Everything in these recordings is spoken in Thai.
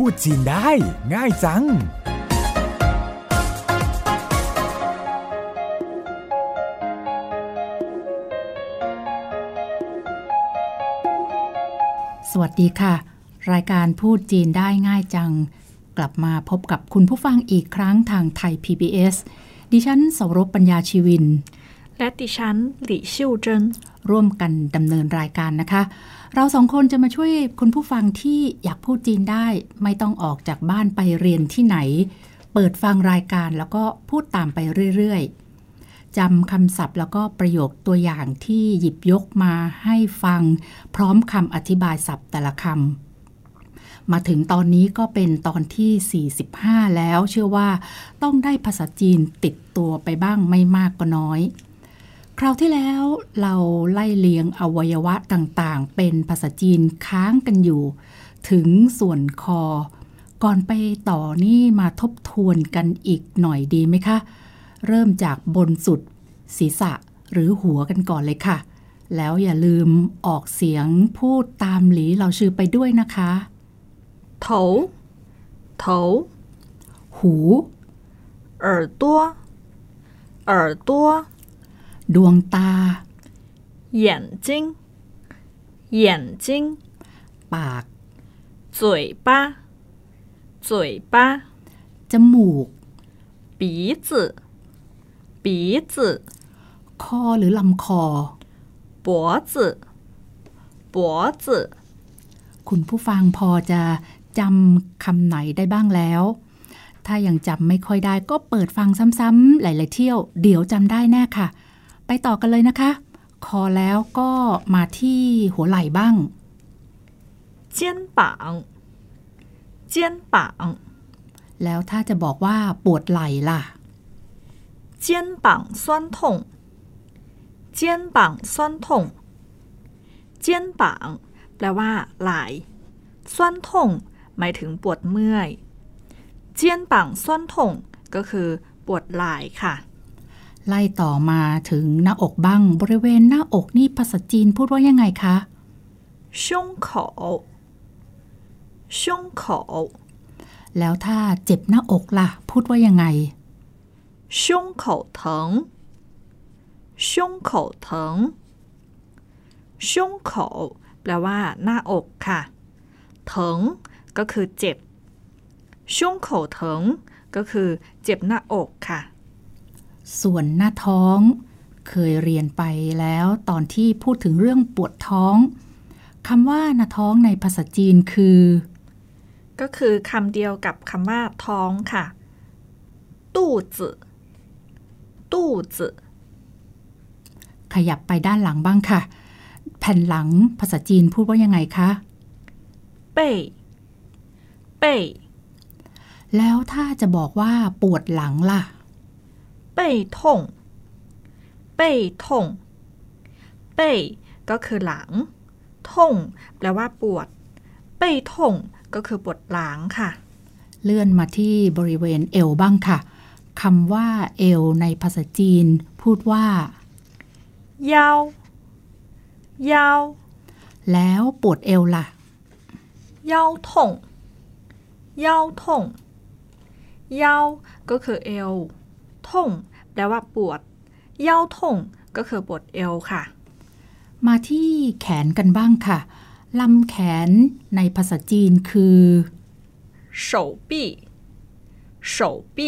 พูดจีนได้ ง่ายจัง สวัสดีค่ะ รายการพูดจีนได้ง่ายจัง กลับมาพบกับคุณผู้ฟังอีกครั้งทางไทย PBS ดิฉันสรบปัญญาชีวิน และดิฉันหลี่ชิวเจิ้นร่วมกันดำเนินรายการนะคะ เราสองคนจะมาช่วยคุณผู้ฟังที่อยากพูดจีนได้ ไม่ต้องออกจากบ้านไปเรียนที่ไหน เปิดฟังรายการแล้วก็พูดตามไปเรื่อยๆจำคำศัพท์แล้วก็ประโยคตัวอย่างที่หยิบยกมาให้ฟัง พร้อมคำอธิบายศัพท์แต่ละคำมาถึงตอนนี้ก็เป็นตอนที่ 45 แล้วเชื่อว่าต้องได้ภาษาจีนติดตัวไปบ้างไม่มากก็น้อย คราวที่แล้วเราไล่เลียงอวัยวะต่างๆ เป็นภาษาจีนค้างกันอยู่ ถึงส่วนคอ ก่อนไปต่อนี่มาทบทวนกันอีกหน่อยดีไหมคะ เริ่มจากบนสุด ศีรษะหรือหัวกันก่อนเลยค่ะ แล้วอย่าลืมออกเสียงพูดตามหลีเราชื่อไปด้วยนะคะ 头头 หู 耳朵耳朵 ดวงตา 眼睛眼睛 ปาก 嘴巴嘴巴 จมูก 鼻子鼻子 คอหรือลำคอ 脖子脖子 คุณผู้ฟังพอจะจำคำไหนได้บ้างแล้ว ถ้ายังจำไม่ค่อยได้ก็เปิดฟังซ้ำๆหลายๆเที่ยว เดี๋ยวจำได้แน่ค่ะ ไปต่อกันเลยนะคะ คอแล้วก็มาที่หัวไหล่บ้างเจียนปังเจียนปังแล้วถ้าจะบอกว่าปวดไหล่ล่ะเจียนปังซ้นทงเจียนปังซ้นทงเจียนปังแปลว่าไหล่ซ้นทงหมายถึงปวดเมื่อย เจียนปังซ้นทงก็คือปวดไหล่ค่ะ ไล่ต่อมาถึงหน้าอกบ้าง บริเวณหน้าอกนี่ภาษาจีนพูดว่ายังไงคะช่งขอช่งขอแล้วถ้าเจ็บหน้าอกล่ะ พูดว่ายังไงช่งขอถงช่งขอถงช่งขอแปลว่า หน้าอกค่ะถังก็คือเจ็บช่วงขอถงก็คือเจ็บหน้าอกค่ะ ส่วนหน้าท้อง เคยเรียนไปแล้วตอนที่พูดถึงเรื่องปวดท้องคำว่าหน้าท้องในภาษาจีนคือ ก็คือคำเดียวกับคำว่าท้องค่ะตู้จืตู้จืขยับไปด้านหลังบ้างค่ะ แผ่นหลังภาษาจีนพูดว่ายังไงคะ背背แล้วถ้าจะบอกว่าปวดหลังล่ะ 背痛背痛背ก็คือหลังท่งแปลว่าปวด เป้ท่งก็คือปวดหลังค่ะ เลื่อนมาที่บริเวณเอวบ้างค่ะคำว่าเอวในภาษาจีนพูดว่า 腰腰 แล้วปวดเอวล่ะ 腰痛腰痛腰ก็คือเอว ท่งแปลว่าปวด腰痛ก็คือปวดเอวค่ะ มาที่แขนกันบ้างค่ะ ลำแขนในภาษาจีนคือ 手臂手臂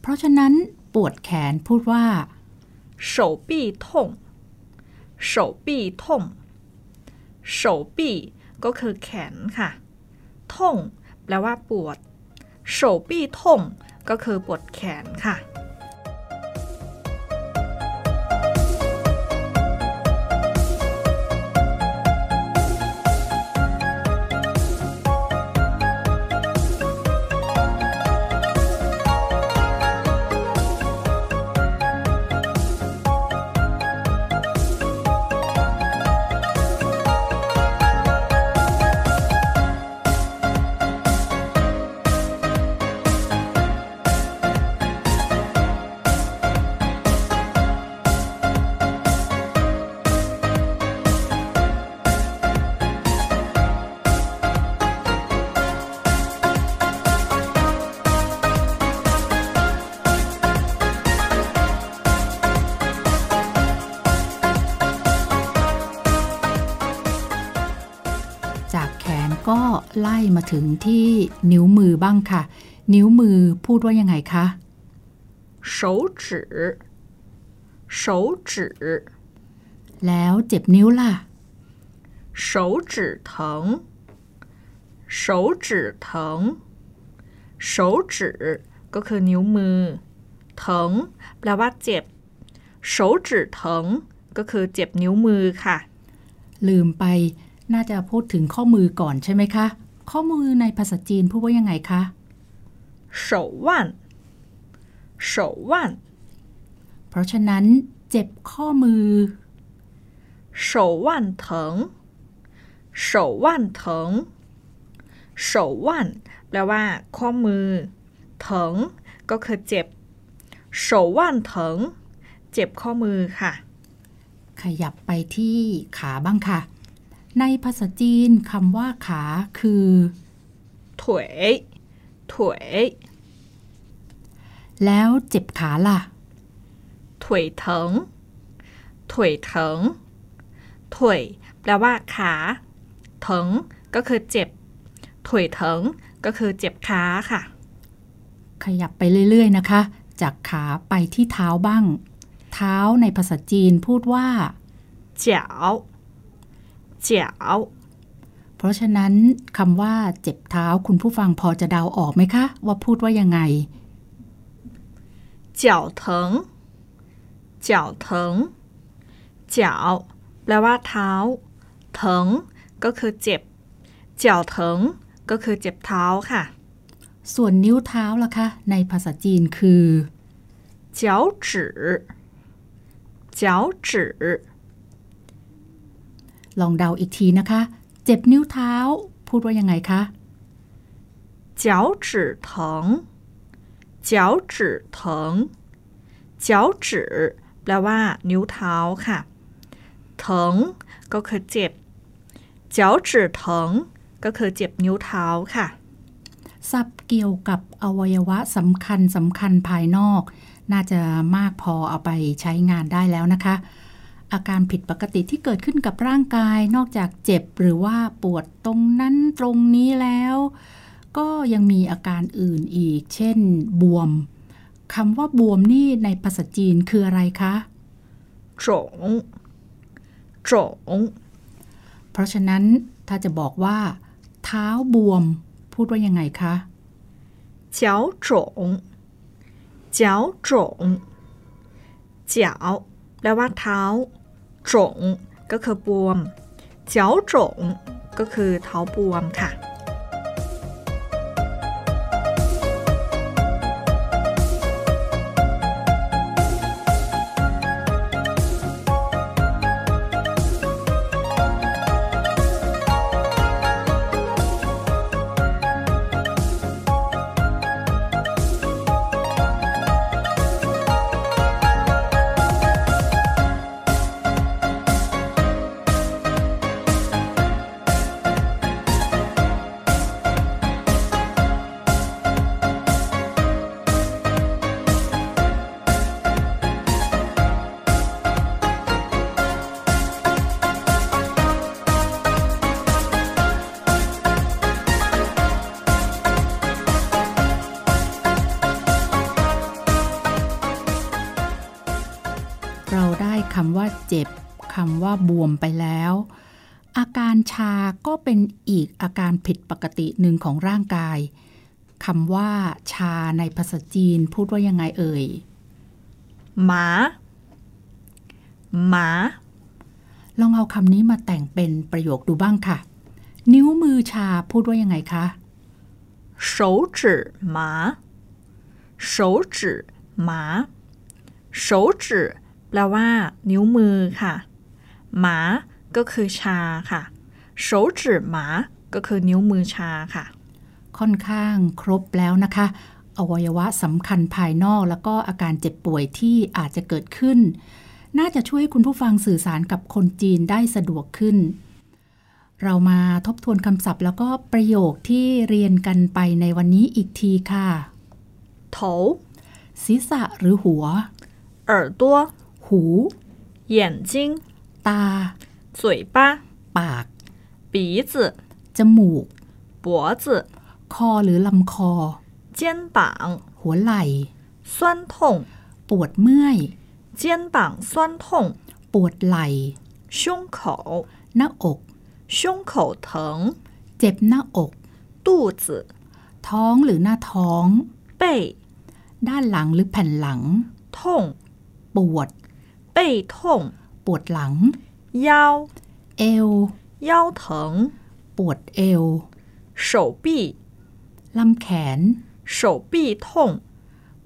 เพราะฉะนั้นปวดแขนพูดว่า 手臂痛手臂痛手臂ก็คือแขนค่ะท่งแปลว่าปวด手臂痛 ก็คือปวดแขนค่ะ ก็ไล่มาถึงที่นิ้วมือบ้างค่ะ นิ้วมือพูดว่ายังไงคะ 手指手指 แล้วเจ็บนิ้วล่ะ 手指疼手指疼手指ก็คือนิ้วมือเถิงแปลว่าเจ็บ手指疼ก็คือเจ็บนิ้วมือค่ะ ลืมไป น่าจะพูดถึงข้อมือก่อนใช่ไหมคะ ข้อมือในภาษาจีนพูดว่ายังไงคะ 手腕手腕 เพราะฉะนั้นเจ็บข้อมือ 手腕疼手腕疼手腕แปลว่า ข้อมือเถิงก็คือเจ็บ手腕疼เจ็บข้อมือค่ะ ขยับไปที่ขาบ้างค่ะ ในภาษาจีนคำว่าขาคือถวยถวยแล้วเจ็บขาล่ะถวยเถิงถวยเถิงถวยแปลว่าขาเถิงก็คือเจ็บถวยเถิงก็คือเจ็บขาค่ะ ขยับไปเรื่อย ๆ นะคะ จากขาไปที่เท้าบ้าง เท้าในภาษาจีนพูดว่าเจ้า เจ๋ว เพราะฉะนั้นคำว่าเจ็บเท้าคุณผู้ฟังพอจะเดาออกไหมคะ ว่าพูดว่ายังไง เจ๋วเถิงเจ๋วเถิงเจ๋วแปลว่าเท้าเถิงก็คือเจ็บ เจ๋วเถิงก็คือเจ็บเท้าค่ะ ส่วนนิ้วเท้าล่ะคะ ในภาษาจีนคือ 脚趾脚趾 ลองเดาอีกทีนะคะ เจ็บนิ้วเท้า พูดว่ายังไงคะ 脚趾疼脚趾疼脚趾แปลว่า นิ้วเท้าค่ะเถิงก็คือเจ็บ脚趾疼ก็คือเจ็บนิ้วเท้าค่ะ ศัพท์เกี่ยวกับอวัยวะสำคัญสำคัญภายนอก น่าจะมากพอเอาไปใช้งานได้แล้วนะคะ อาการผิดปกติที่เกิดขึ้นกับร่างกาย นอกจากเจ็บหรือว่าปวดตรงนั้นตรงนี้แล้ว ก็ยังมีอาการอื่นอีก เช่น บวมคำว่าบวมนี่ในภาษาจีนคืออะไรคะจงจงเพราะฉะนั้นถ้าจะบอกว่า เท้าบวม พูดว่ายังไงคะเจ้าจงเจ้าจงเจ้าแปลว่าเท้า จงก็คือบวมเจ้า肿ก็คือเท้าบวมค่ะ เจ็บคำว่าบวมไปแล้ว อาการชาก็เป็นอีกอาการผิดปกติหนึ่งของร่างกายคำว่า ชาในภาษาจีนพูดว่ายังไงเอ่ย หมาหมา ลองเอาคำนี้มาแต่งเป็นประโยคดูบ้างค่ะ นิ้วมือชาพูดว่ายังไงคะ 手指麻手指麻手指 แปลว่า นิ้วมือค่ะ หมา ก็คือชาค่ะ手指麻ก็คือนิ้วมือชาค่ะ ค่อนข้างครบแล้วนะคะ อวัยวะสำคัญภายนอกแล้วก็อาการเจ็บป่วยที่อาจจะเกิดขึ้น น่าจะช่วยคุณผู้ฟังสื่อสารกับคนจีนได้สะดวกขึ้น เรามาทบทวนคำศัพท์แล้วก็ประโยคที่เรียนกันไปในวันนี้อีกทีค่ะ 头 ศีรษะหรือหัว 耳朵 หู 眼睛 ตา 嘴巴 ปาก 鼻子 จมูก 脖子、 คอหรือลำคอ 肩膀 หัวไหล่ 酸痛、 ปวดเมื่อย 肩膀酸痛、 ปวดไหล่ 胸口、 หน้าอก 胸口疼、 เจ็บหน้าอก 肚子、 ท้องหรือหน้าท้อง 背 ด้านหลังหรือแผ่นหลัง 痛、 ปวด 背痛、 ปวดหลัง 腰 เอว 腰疼、 ปวดเอว 手臂 ลำแขน 手臂痛、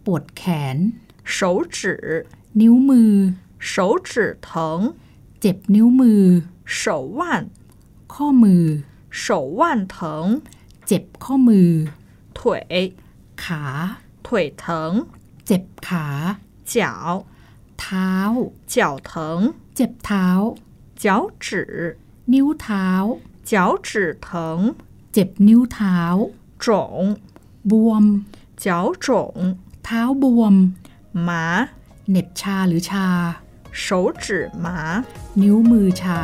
ปวดแขน 手指 นิ้วมือ 手指疼、 เจ็บนิ้วมือ 手腕 ข้อมือ 手腕疼、 เจ็บข้อมือ 腿 ขา 腿疼、 เจ็บขา 脚 เท้า 脚疼、 เจ็บเท้า 脚趾 นิ้วเท้า 脚趾疼、 เจ็บนิ้วเท้า 肿、 บวม 脚肿、 เท้าบวม 麻、 เหน็บชาหรือชา 手指麻。 นิ้วมือชา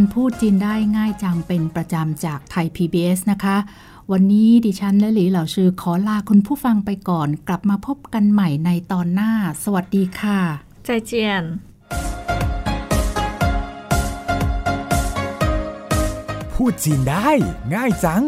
ายการพูดจีนได้ง่ายจังเป็นประจำจากไทย PBS นะคะ วันนี้ดิฉันและหลีเหล่าชื่อขอลาคุณผู้ฟังไปก่อน กลับมาพบกันใหม่ในตอนหน้า สวัสดีค่ะ再见。พูดจีนได้ง่ายจัง